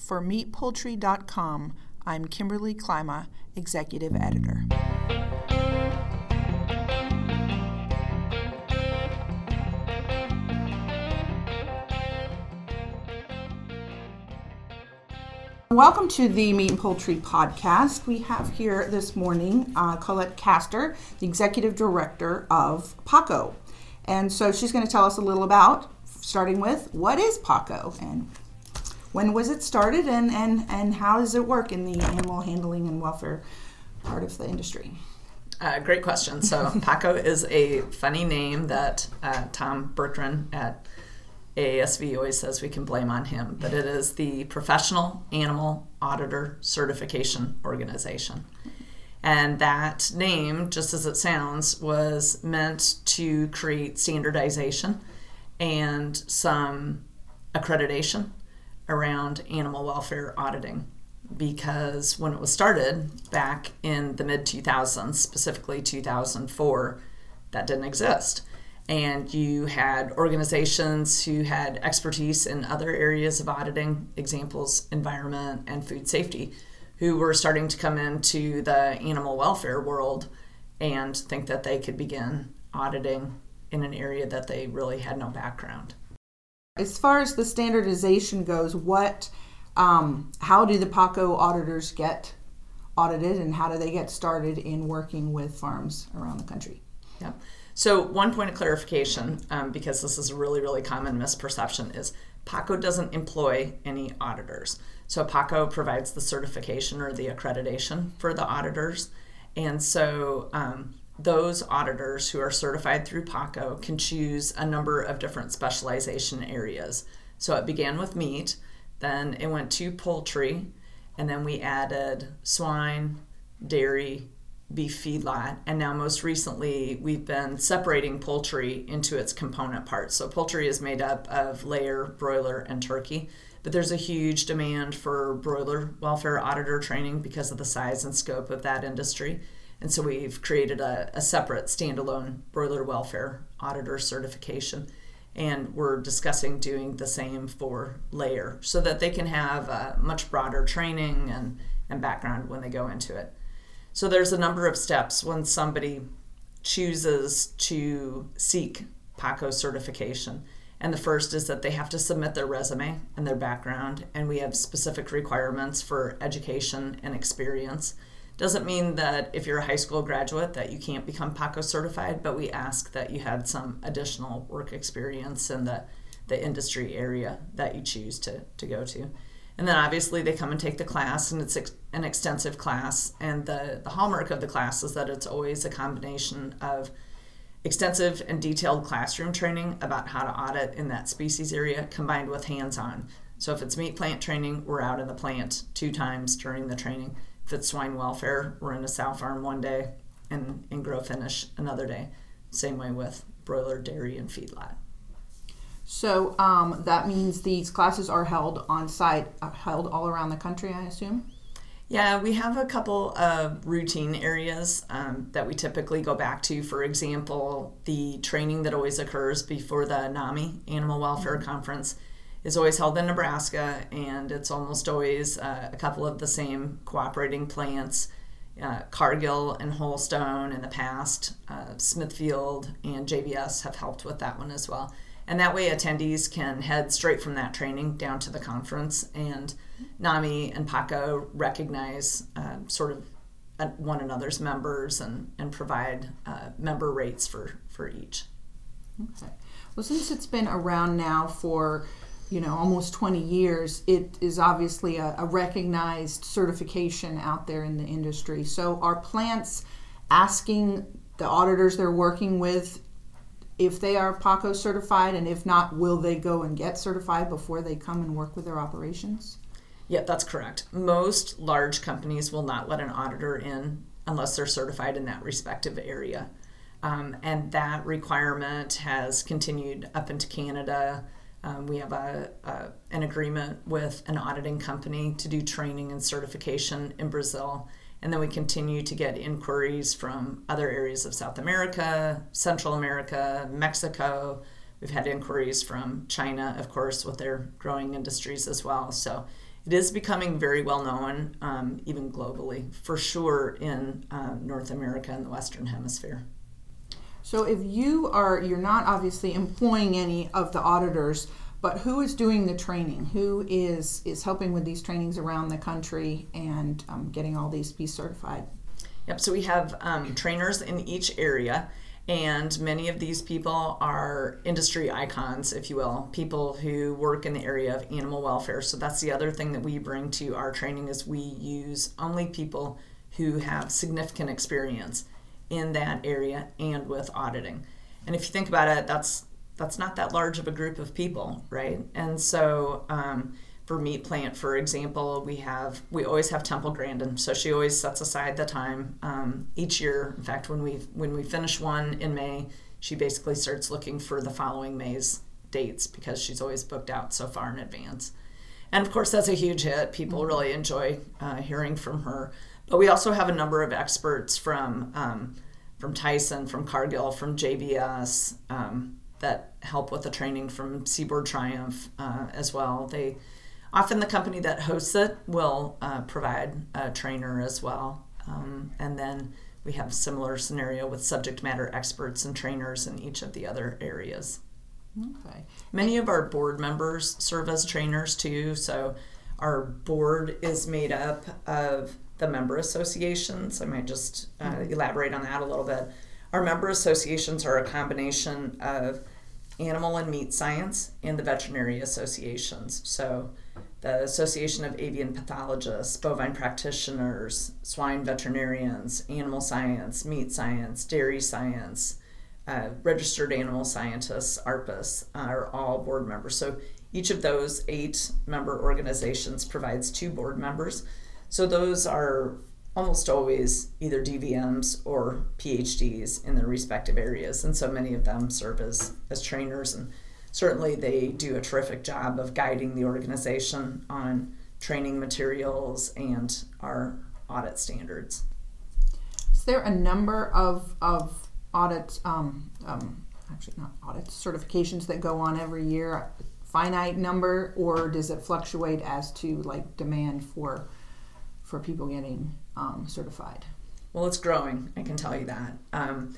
For MeatPoultry.com, I'm Kimberly Klima, Executive Editor. Welcome to the Meat and Poultry Podcast. We have here this morning uh, Collette Kaster, the Executive Director of PAACO. And so she's going to tell us a little about, starting with, what is PAACO and when was it started and, and, and how does it work in the animal handling and welfare part of the industry? Uh, great question. So, PAACO is a funny name that uh, Tom Burkgren at AASV always says we can blame on him, but it is the Professional Animal Auditor Certification Organization. And that name, just as it sounds, was meant to create standardization and some accreditation around animal welfare auditing. Because when it was started back in the mid 2000s, specifically 2004, that didn't exist and you had organizations who had expertise in other areas of auditing, examples, environment and food safety, who were starting to come into the animal welfare world and think that they could begin auditing in an area that they really had no background. As far as the standardization goes, what, um, how do the PAACO auditors get audited, and how do they get started in working with farms around the country? Yeah. So, one point of clarification, um, because this is a really, really common misperception, is PAACO doesn't employ any auditors. So, PAACO provides the certification or the accreditation for the auditors. And so, um, those auditors who are certified through PAACO can choose a number of different specialization areas. So, it began with meat, then it went to poultry, and then we added swine, dairy, beef feedlot. And now, most recently, we've been separating poultry into its component parts. So, poultry is made up of layer, broiler, and turkey. But there's a huge demand for broiler welfare auditor training because of the size and scope of that industry. And so, we've created a, a separate standalone broiler welfare auditor certification. And we're discussing doing the same for layer so that they can have a much broader training and, and background when they go into it. So there's a number of steps when somebody chooses to seek PAACO certification. And the first is that they have to submit their resume and their background, and we have specific requirements for education and experience. Doesn't mean that if you're a high school graduate that you can't become PAACO certified, but we ask that you had some additional work experience in the, the industry area that you choose to, to go to. And then obviously they come and take the class, and it's an extensive class. And the, the hallmark of the class is that it's always a combination of extensive and detailed classroom training about how to audit in that species area combined with hands on. So if it's meat plant training, we're out in the plant two times during the training. Swine welfare, we're in a sow farm one day and in grow finish another day. Same way with broiler, dairy, and feedlot. So um, that means these classes are held on site, uh, held all around the country, I assume? Yeah, we have a couple of routine areas um, that we typically go back to. For example, the training that always occurs before the NAMI Animal Welfare mm-hmm. Conference is always held in Nebraska, and it's almost always uh, a couple of the same cooperating plants. Uh, Cargill and Holstone in the past, uh, Smithfield and JBS have helped with that one as well. And that way, attendees can head straight from that training down to the conference. And NAMI and PAACO recognize uh, sort of uh, one another's members and, and provide uh, member rates for, for each. Okay. Well, since it's been around now for you know almost 20 years it is obviously a, a, recognized certification out there in the industry so are plants asking the auditors they're working with if they are PAACO certified, and if not, will they go and get certified before they come and work with their operations? Yeah, that's correct. Most large companies will not let an auditor in unless they're certified in that respective area. Um, and that requirement has continued up into Canada. Um, we have a, a, an agreement with an auditing company to do training and certification in Brazil. And then we continue to get inquiries from other areas of South America, Central America, Mexico. We've had inquiries from China, of course, with their growing industries as well. So it is becoming very well known, um, even globally, for sure in uh, North America and the Western Hemisphere. So if you are, you're not obviously employing any of the auditors, but who is doing the training? Who is is helping with these trainings around the country and um, getting all these be certified? Yep. So we have um, trainers in each area, and many of these people are industry icons, if you will, people who work in the area of animal welfare. So that's the other thing that we bring to our training is we use only people who have significant experience in that area and with auditing. And if you think about it, that's that's not that large of a group of people, right? And so um, for meat plant, for example, we have we always have Temple Grandin, so she always sets aside the time um, each year. In fact, when we when we finish one in May, she basically starts looking for the following May's dates because she's always booked out so far in advance. And of course, that's a huge hit. People really enjoy uh, hearing from her. But we also have a number of experts from um, from Tyson, from Cargill, from JBS um, that help with the training from Seaboard Triumph uh, as well. They often the company that hosts it will uh, provide a trainer as well, um, and then we have similar scenario with subject matter experts and trainers in each of the other areas. Okay. Many of our board members serve as trainers too, so our board is made up of the member associations. I might just uh, mm-hmm. elaborate on that a little bit. Our member associations are a combination of animal and meat science and the veterinary associations. So, the Association of Avian Pathologists, bovine practitioners, swine veterinarians, animal science, meat science, dairy science, uh, registered animal scientists, ARPAS, are all board members. So, each of those eight member organizations provides two board members. So those are almost always either DVMs or PhDs in their respective areas, and so many of them serve as, as trainers, and certainly they do a terrific job of guiding the organization on training materials and our audit standards. Is there a number of, of audit, um, um, actually not audit, certifications that go on every year? Finite number, or does it fluctuate as to like demand for for people getting um, certified? Well, it's growing, I can tell you that. Um,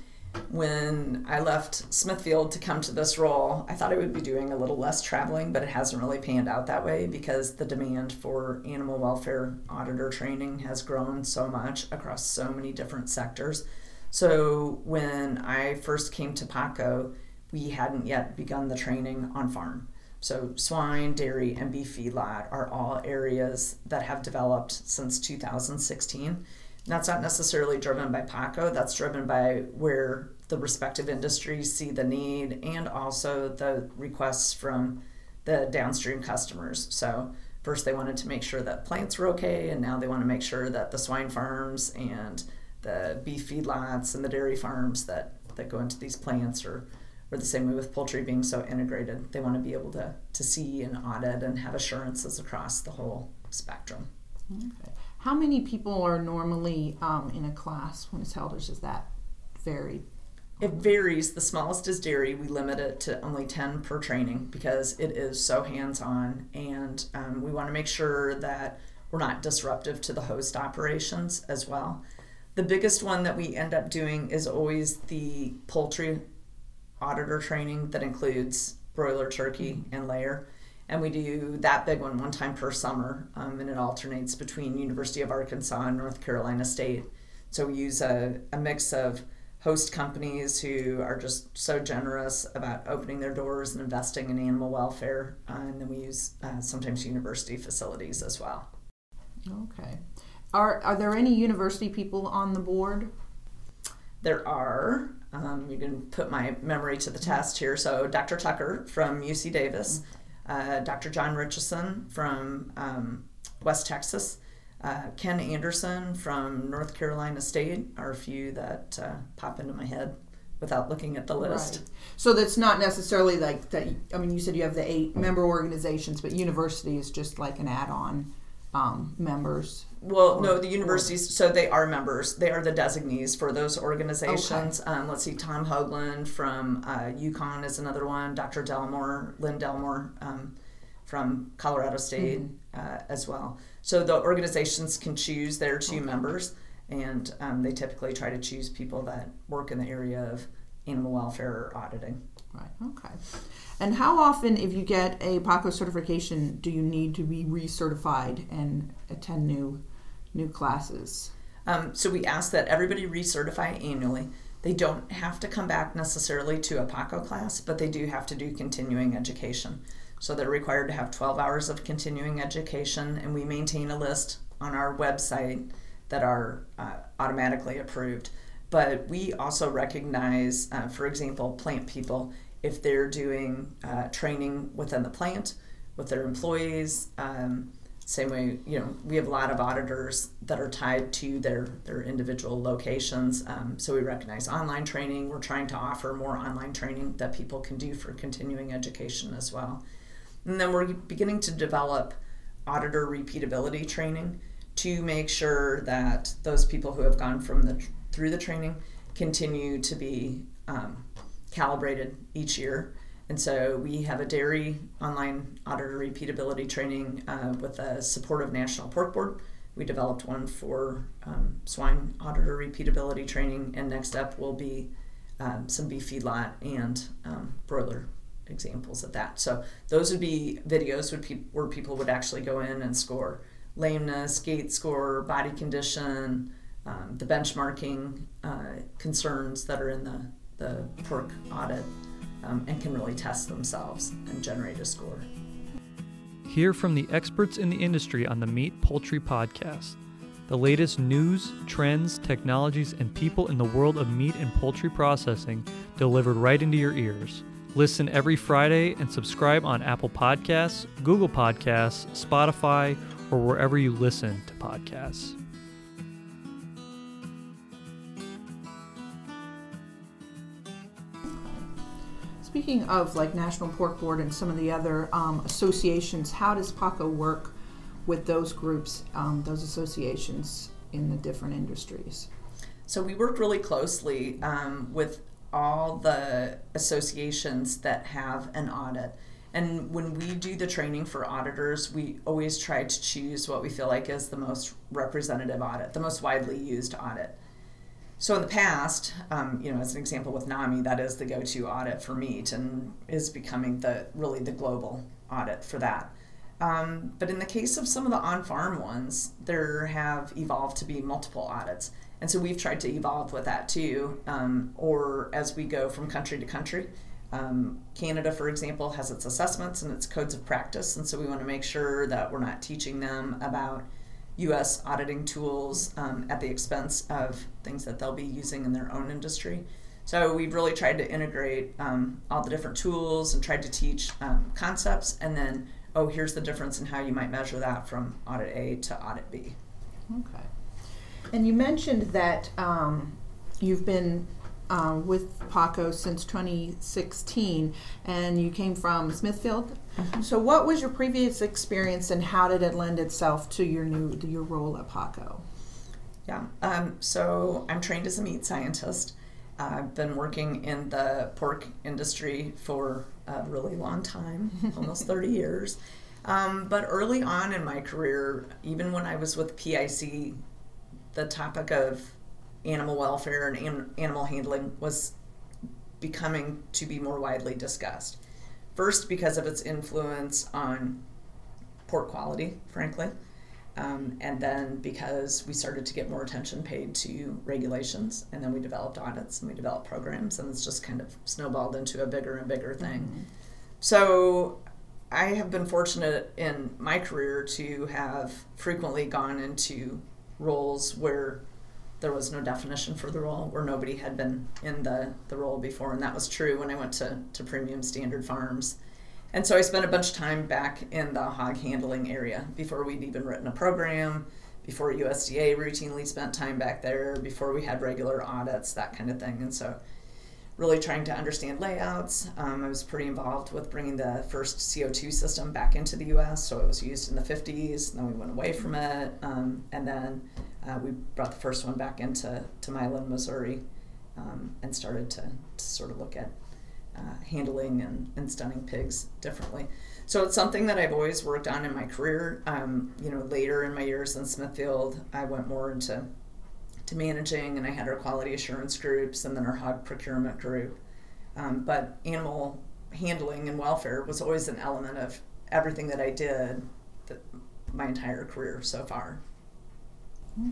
when I left Smithfield to come to this role, I thought I would be doing a little less traveling, but it hasn't really panned out that way because the demand for animal welfare auditor training has grown so much across so many different sectors. So when I first came to PAACO, we hadn't yet begun the training on farm. So, swine, dairy, and beef feedlot are all areas that have developed since 2016. And that's not necessarily driven by PAACO, that's driven by where the respective industries see the need and also the requests from the downstream customers. So, first they wanted to make sure that plants were okay, and now they want to make sure that the swine farms and the beef feedlots and the dairy farms that, that go into these plants are or the same way with poultry being so integrated. They want to be able to, to see and audit and have assurances across the whole spectrum. Okay. How many people are normally um, in a class when it's held, or does that vary? It varies. The smallest is dairy. We limit it to only 10 per training because it is so hands on, and um, we want to make sure that we're not disruptive to the host operations as well. The biggest one that we end up doing is always the poultry auditor training that includes broiler, turkey, and layer. And we do that big one one time per summer, um, and it alternates between University of Arkansas and North Carolina State. So we use a, a mix of host companies who are just so generous about opening their doors and investing in animal welfare, uh, and then we use uh, sometimes university facilities as well. Okay. Are, are there any university people on the board? There are. Um, you can put my memory to the test here. So, Dr. Tucker from UC Davis, uh, Dr. John Richeson from um, West Texas, uh, Ken Anderson from North Carolina State are a few that uh, pop into my head without looking at the list. Right. So that's not necessarily like that. I mean, you said you have the eight member organizations, but university is just like an add-on um, members? Well, or, no, the universities, or, so they are members. They are the designees for those organizations. Okay. Um, let's see, Tom Hoagland from uh, UConn is another one, Dr. Delmore, Lynn Delmore um, from Colorado State mm-hmm. uh, as well. So the organizations can choose their two okay. members, and um, they typically try to choose people that work in the area of animal welfare or auditing. Right. Okay. And how often, if you get a PAACO certification, do you need to be recertified and attend new new classes? Um, so we ask that everybody recertify annually. They don't have to come back necessarily to a PAACO class, but they do have to do continuing education. So they're required to have 12 hours of continuing education, and we maintain a list on our website that are uh, automatically approved. But we also recognize, uh, for example, plant people, if they're doing uh, training within the plant with their employees. Um, same way, you know, we have a lot of auditors that are tied to their, their individual locations. Um, so we recognize online training. We're trying to offer more online training that people can do for continuing education as well. And then we're beginning to develop auditor repeatability training to make sure that those people who have gone from the through the training continue to be um, calibrated each year and so we have a dairy online auditor repeatability training uh, with the support of National Pork Board. We developed one for um, swine auditor repeatability training, and next up will be um, some beef feedlot and um, broiler examples of that. So those would be videos would pe- where people would actually go in and score lameness, gait score, body condition, um, the benchmarking uh, concerns that are in the, the pork audit um, and can really test themselves and generate a score. Hear from the experts in the industry on the Meat Poultry Podcast. The latest news, trends, technologies, and people in the world of meat and poultry processing delivered right into your ears. Listen every Friday and subscribe on Apple Podcasts, Google Podcasts, Spotify, or wherever you listen to podcasts. Speaking of like National Pork Board and some of the other um, associations, how does PAACO work with those groups, um, those associations in the different industries? So we work really closely um, with all the associations that have an audit. And when we do the training for auditors, we always try to choose what we feel like is the most representative audit, the most widely used audit. So in the past, um, you know, as an example with NAMI, that is the go-to audit for meat and is becoming the really the global audit for that. Um, but in the case of some of the on-farm ones, there have evolved to be multiple audits, and so we've tried to evolve with that too. Um, or as we go from country to country, um, Canada, for example, has its assessments and its codes of practice, and so we want to make sure that we're not teaching them about US auditing tools um, at the expense of things that they'll be using in their own industry. So we've really tried to integrate um, all the different tools and tried to teach um, concepts, and then oh, here's the difference in how you might measure that from audit A to audit B. Okay. And you mentioned that um, you've been um, with PAACO since 2016, and you came from Smithfield. Mm-hmm. So, what was your previous experience, and how did it lend itself to your new your role at PAACO? Yeah, um, so I'm trained as a meat scientist. I've been working in the pork industry for a really long time, almost 30 years. Um, but early on in my career, even when I was with PIC, the topic of animal welfare and animal handling was becoming to be more widely discussed. First, because of its influence on pork quality, frankly, um, and then because we started to get more attention paid to regulations, and then we developed audits and we developed programs, and it's just kind of snowballed into a bigger and bigger thing. Mm-hmm. So, I have been fortunate in my career to have frequently gone into roles where there was no definition for the role where nobody had been in the, the role before and that was true when i went to, to premium standard farms. And so i spent a bunch of time back in the hog handling area before we'd even written a program before usda routinely spent time back there before we had regular audits that kind of thing. And so really trying to understand layouts um, i was pretty involved with bringing the first co2 system back into the us so it was used in the 50s and then we went away from it um, and then uh, we brought the first one back into to Milan, Missouri, um, and started to, to, sort of look at uh, handling and, and stunning pigs differently. So it's something that I've always worked on in my career. Um, you know, later in my years in Smithfield, I went more into to managing, and I had our quality assurance groups, and then our hog procurement group. Um, but animal handling and welfare was always an element of everything that I did the, my entire career so far.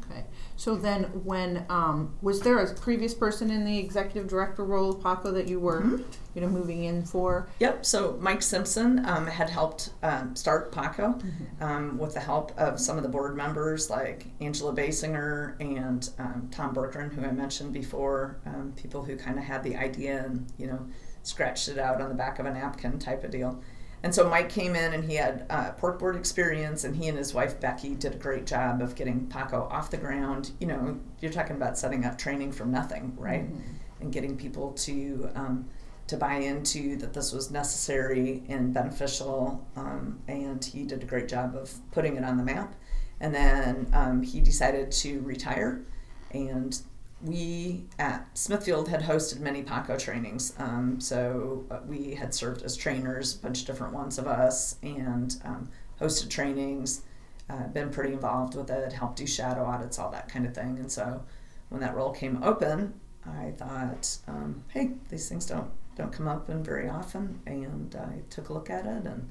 Okay. So then, when um, was there a previous person in the executive director role of PAACO that you were, mm-hmm. you know, moving in for? Yep. So Mike Simpson um, had helped um, start PAACO mm-hmm. Um, with the help of some of the board members like Angela Baysinger and um, Tom Burkgren, who I mentioned before. Um, people who kind of had the idea and you know scratched it out on the back of a napkin type of deal. And so Mike came in and he had uh, pork board experience, and he and his wife Becky did a great job of getting PAACO off the ground. You know, you're talking about setting up training from nothing, right? Mm-hmm. And getting people to um, to buy into that this was necessary and beneficial. Um, and he did a great job of putting it on the map. And then um, he decided to retire, and we at Smithfield had hosted many PAACO trainings. Um, so uh, we had served as trainers, a bunch of different ones of us, and um, hosted trainings, uh, been pretty involved with it, helped do shadow audits, all that kind of thing. And so when that role came open, I thought, um, hey, these things don't don't come up very often, and I took a look at it and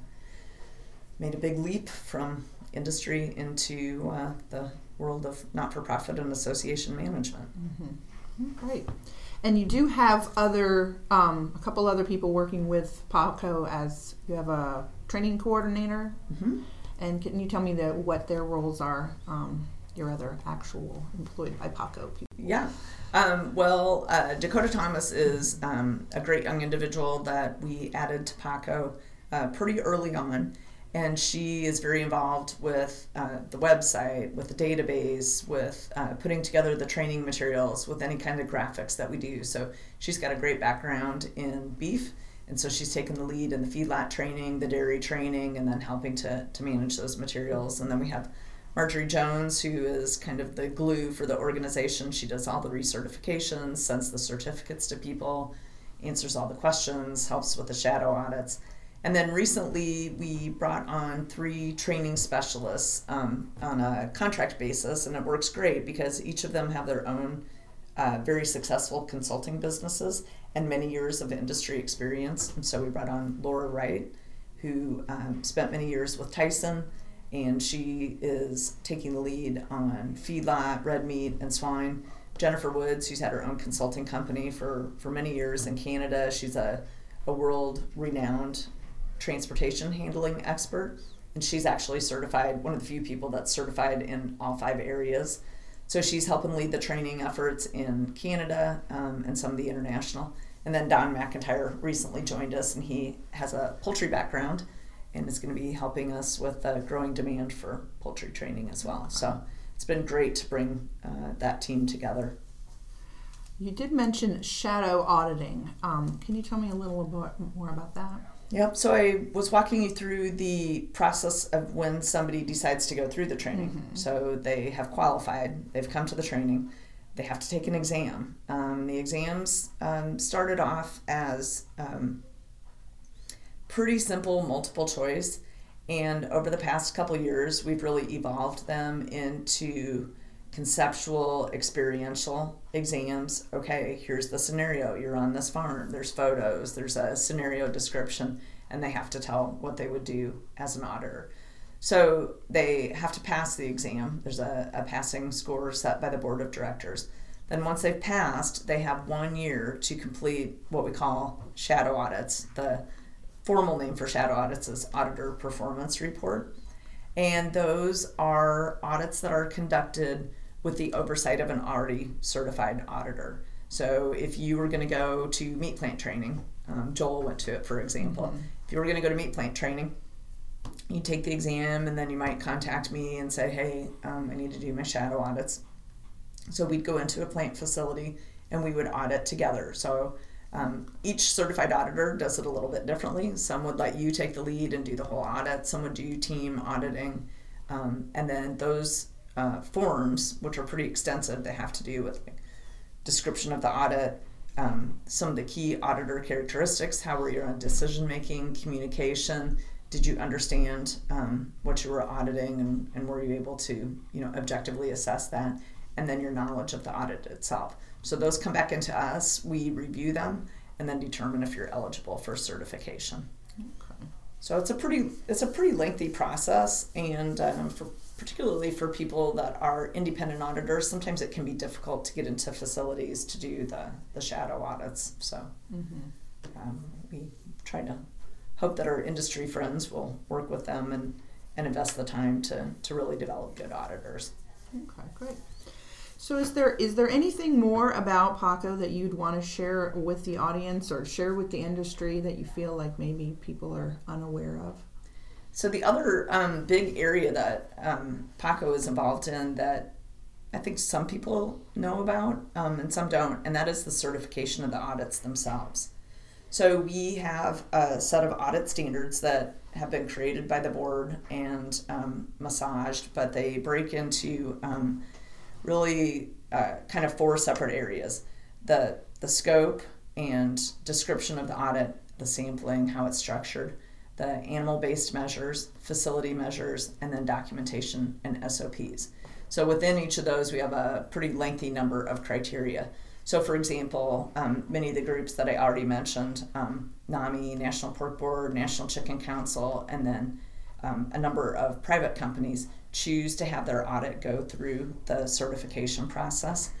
made a big leap from industry into uh, the world of not for profit and association management. Mm-hmm. Great. And you do have other, um, a couple other people working with PAACO as you have a training coordinator. Mm-hmm. And can you tell me the, what their roles are, um, your other actual employed by PAACO people? Yeah. Um, well, uh, Dakota Thomas is um, a great young individual that we added to PAACO uh, pretty early on and she is very involved with uh, the website, with the database, with uh, putting together the training materials, with any kind of graphics that we do. So she's got a great background in beef, and so she's taken the lead in the feedlot training, the dairy training, and then helping to, to manage those materials. And then we have Marjorie Jones, who is kind of the glue for the organization. She does all the recertifications, sends the certificates to people, answers all the questions, helps with the shadow audits. And then recently, we brought on three training specialists um, on a contract basis, and it works great because each of them have their own uh, very successful consulting businesses and many years of industry experience. And so we brought on Laura Wright, who um, spent many years with Tyson, and she is taking the lead on feedlot, red meat, and swine. Jennifer Woods, who's had her own consulting company for, for many years in Canada, she's a, a world renowned transportation handling expert, and she's actually certified, one of the few people that's certified in all five areas. So she's helping lead the training efforts in Canada um, and some of the international. And then Don McIntyre recently joined us, and he has a poultry background and is going to be helping us with the growing demand for poultry training as well. So it's been great to bring uh, that team together. You did mention shadow auditing. Um, can you tell me a little bit more about that? Yep. So I was walking you through the process of when somebody decides to go through the training. Mm-hmm. So they have qualified, they've come to the training, they have to take an exam. Um, the exams um, started off as um, pretty simple multiple choice. And over the past couple years, we've really evolved them into conceptual, experiential exams. Okay, here's the scenario. You're on this farm. There's photos. There's a scenario description, and they have to tell what they would do as an auditor. So they have to pass the exam. There's a, a passing score set by the board of directors. Then, once they've passed, they have one year to complete what we call shadow audits. The formal name for shadow audits is auditor performance report. And those are audits that are conducted with the oversight of an already certified auditor. So if you were going to go to meat plant training, um, Joel went to it for example. Mm-hmm. If you were going to go to meat plant training, you take the exam and then you might contact me and say, hey, um, I need to do my shadow audits. So we'd go into a plant facility and we would audit together. So um, each certified auditor does it a little bit differently. Some would let you take the lead and do the whole audit, some would do team auditing. Um, and then those uh, forms, which are pretty extensive. They have to do with like, description of the audit, um, some of the key auditor characteristics, how were you on decision making, communication, did you understand um, what you were auditing and, and were you able to you know objectively assess that and then your knowledge of the audit itself so those come back into us we review them and then determine if you're eligible for certification Okay. so it's a pretty it's a pretty lengthy process and um, for particularly for people that are independent auditors sometimes it can be difficult to get into facilities to do the, the shadow audits so um, we try to hope that our industry friends will work with them and, and invest the time to, to really develop good auditors. Okay, great. So is there is there anything more about PAACO that you'd want to share with the audience or share with the industry that you feel like maybe people are unaware of? So the other um, big area that um, PAACO is involved in that I think some people know about um, and some don't, and that is the certification of the audits themselves. So we have a set of audit standards that have been created by the board and um, massaged, but they break into um, really uh, kind of four separate areas: the the scope and description of the audit, the sampling, how it's structured, the animal-based measures, facility measures, and then documentation and SOPs. So within each of those, we have a pretty lengthy number of criteria. So, for example, um, many of the groups that I already mentioned um, NAMI, National Pork Board, National Chicken Council, and then um, a number of private companies choose to have their audit go through the certification process.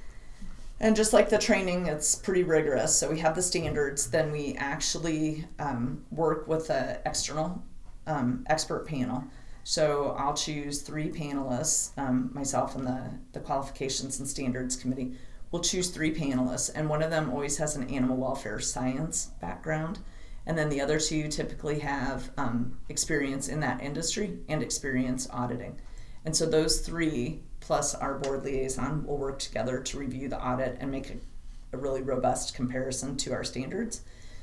And just like the training, it's pretty rigorous. So, we have the standards, then we actually um, work with an external um, expert panel. So, I'll choose three panelists, um, myself and the, the Qualifications and Standards Committee we'll choose three panelists, and one of them always has an animal welfare science background, and then the other two typically have um, experience in that industry and experience auditing. And so those three, plus our board liaison, will work together to review the audit and make a, a really robust comparison to our standards.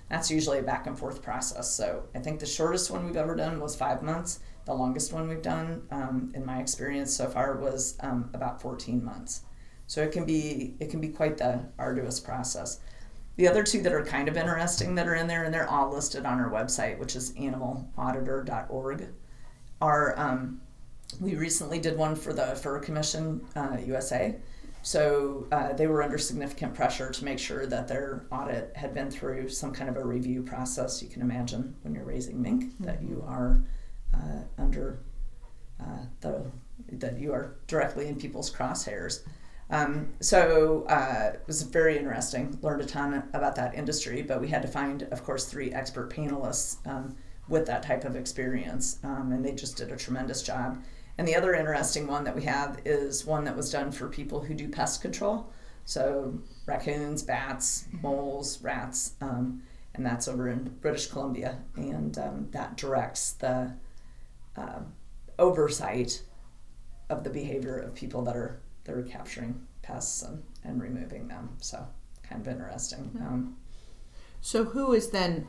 That's usually a back and forth process. So I think the shortest one we've ever done was five months. The longest one we've done, um, in my experience so far, was um, about 14 months. So it can be it can be quite the arduous process. The other two that are kind of interesting that are in there, and they're all listed on our website, which is animalauditor.org, are um, we recently did one for the Fur Commission uh, USA. So uh, they were under significant pressure to make sure that their audit had been through some kind of a review process. You can imagine when you're raising mink mm-hmm. that you are uh, under uh, the that you are directly in people's crosshairs. Um, so uh, it was very interesting. Learned a ton about that industry, but we had to find, of course, three expert panelists um, with that type of experience, um, and they just did a tremendous job. And the other interesting one that we have is one that was done for people who do pest control, so raccoons, bats, moles, rats, um, and that's over in British Columbia, and um, that directs the uh, oversight of the behavior of people that are they're capturing pests and, and removing them. So kind of interesting. Mm-hmm. Um, so who is then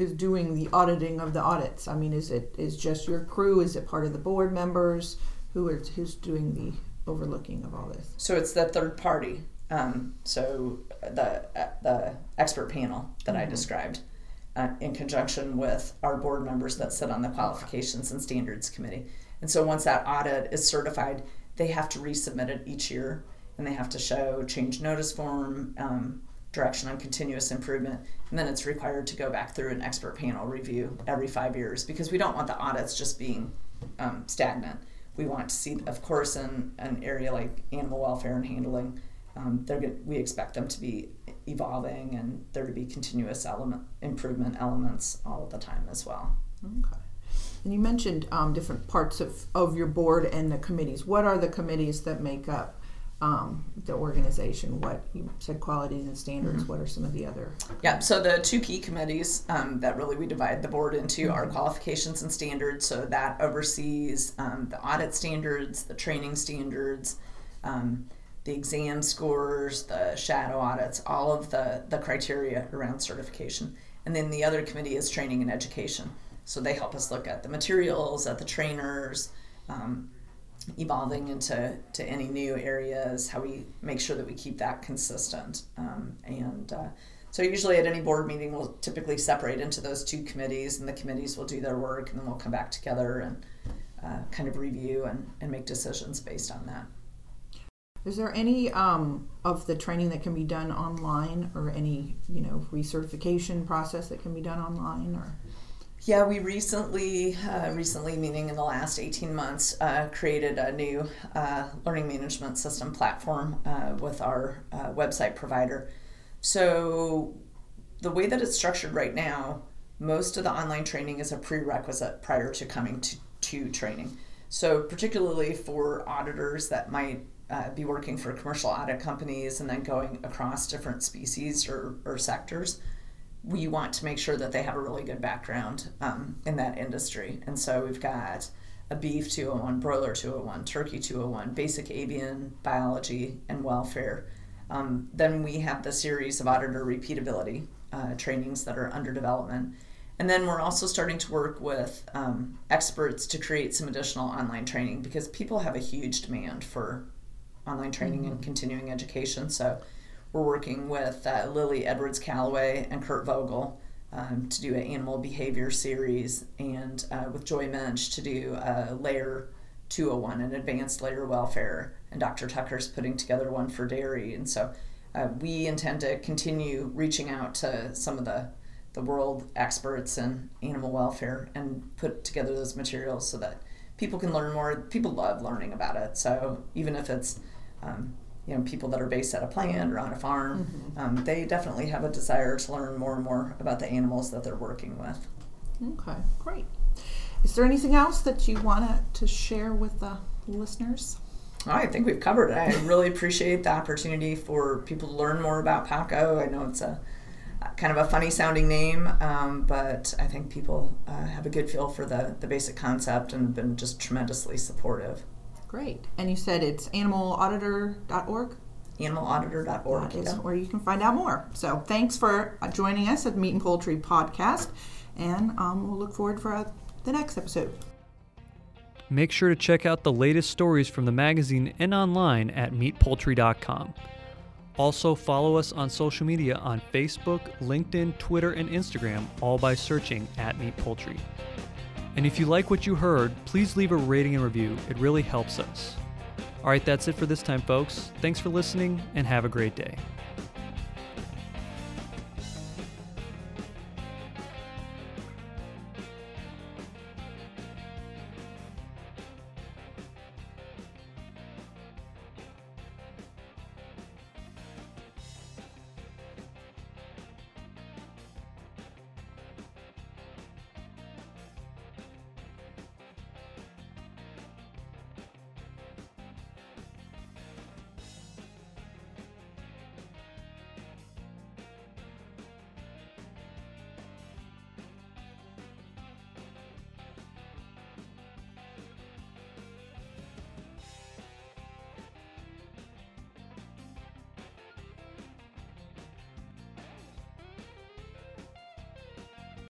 is doing the auditing of the audits? I mean, is it is just your crew? Is it part of the board members? Who is who's doing the overlooking of all this? So it's the third party. Um, so the the expert panel that mm-hmm. I described. Uh, in conjunction with our board members that sit on the qualifications and standards committee. And so once that audit is certified, they have to resubmit it each year and they have to show change notice form, um, direction on continuous improvement, and then it's required to go back through an expert panel review every five years because we don't want the audits just being um, stagnant. We want to see, of course, in an area like animal welfare and handling, um, they're we expect them to be evolving and there to be continuous element improvement elements all the time as well. Okay. And you mentioned um, different parts of, of your board and the committees. What are the committees that make up um, the organization? What you said qualities and standards. Mm-hmm. What are some of the other? Yeah, so the two key committees um, that really we divide the board into mm-hmm. are qualifications and standards. So that oversees um, the audit standards, the training standards, um, the exam scores, the shadow audits, all of the the criteria around certification. And then the other committee is training and education. So they help us look at the materials, at the trainers, um, evolving into to any new areas, how we make sure that we keep that consistent. Um, and uh, So usually at any board meeting, we'll typically separate into those two committees, and the committees will do their work, and then we'll come back together and uh, kind of review and, and make decisions based on that. Is there any um, of the training that can be done online, or any you know recertification process that can be done online, or? Yeah, we recently, uh, recently meaning in the last 18 months, uh, created a new uh, learning management system platform uh, with our uh, website provider. So, the way that it's structured right now, most of the online training is a prerequisite prior to coming to, to training. So, particularly for auditors that might uh, be working for commercial audit companies and then going across different species or, or sectors, we want to make sure that they have a really good background um, in that industry. And so we've got a beef 201, broiler 201, turkey 201, basic avian biology and welfare. Um, then we have the series of auditor repeatability uh, trainings that are under development. And then we're also starting to work with um, experts to create some additional online training because people have a huge demand for online training mm-hmm. and continuing education. So we're working with uh, Lily Edwards Callaway and Kurt Vogel um, to do an animal behavior series, and uh, with Joy Mench to do a layer 201, an advanced layer welfare. And Dr. Tucker's putting together one for dairy. And so uh, we intend to continue reaching out to some of the, the world experts in animal welfare and put together those materials so that people can learn more. People love learning about it. So even if it's um, you know people that are based at a plant or on a farm mm-hmm. um, they definitely have a desire to learn more and more about the animals that they're working with okay great is there anything else that you want to share with the listeners I think we've covered it. I really appreciate the opportunity for people to learn more about PAACO. I know it's a kind of a funny sounding name, um, but I think people uh, have a good feel for the, the basic concept and have been just tremendously supportive. Great. And you said it's animalauditor.org? Animalauditor.org. That is where you can find out more. So thanks for uh, joining us at Meat and Poultry Podcast, and um, we'll look forward for uh, the next episode. Make sure to check out the latest stories from the magazine and online at meatpoultry.com. Also, follow us on social media on Facebook, LinkedIn, Twitter, and Instagram, all by searching at Meat Poultry. And if you like what you heard, please leave a rating and review. It really helps us. All right, that's it for this time, folks. Thanks for listening and have a great day.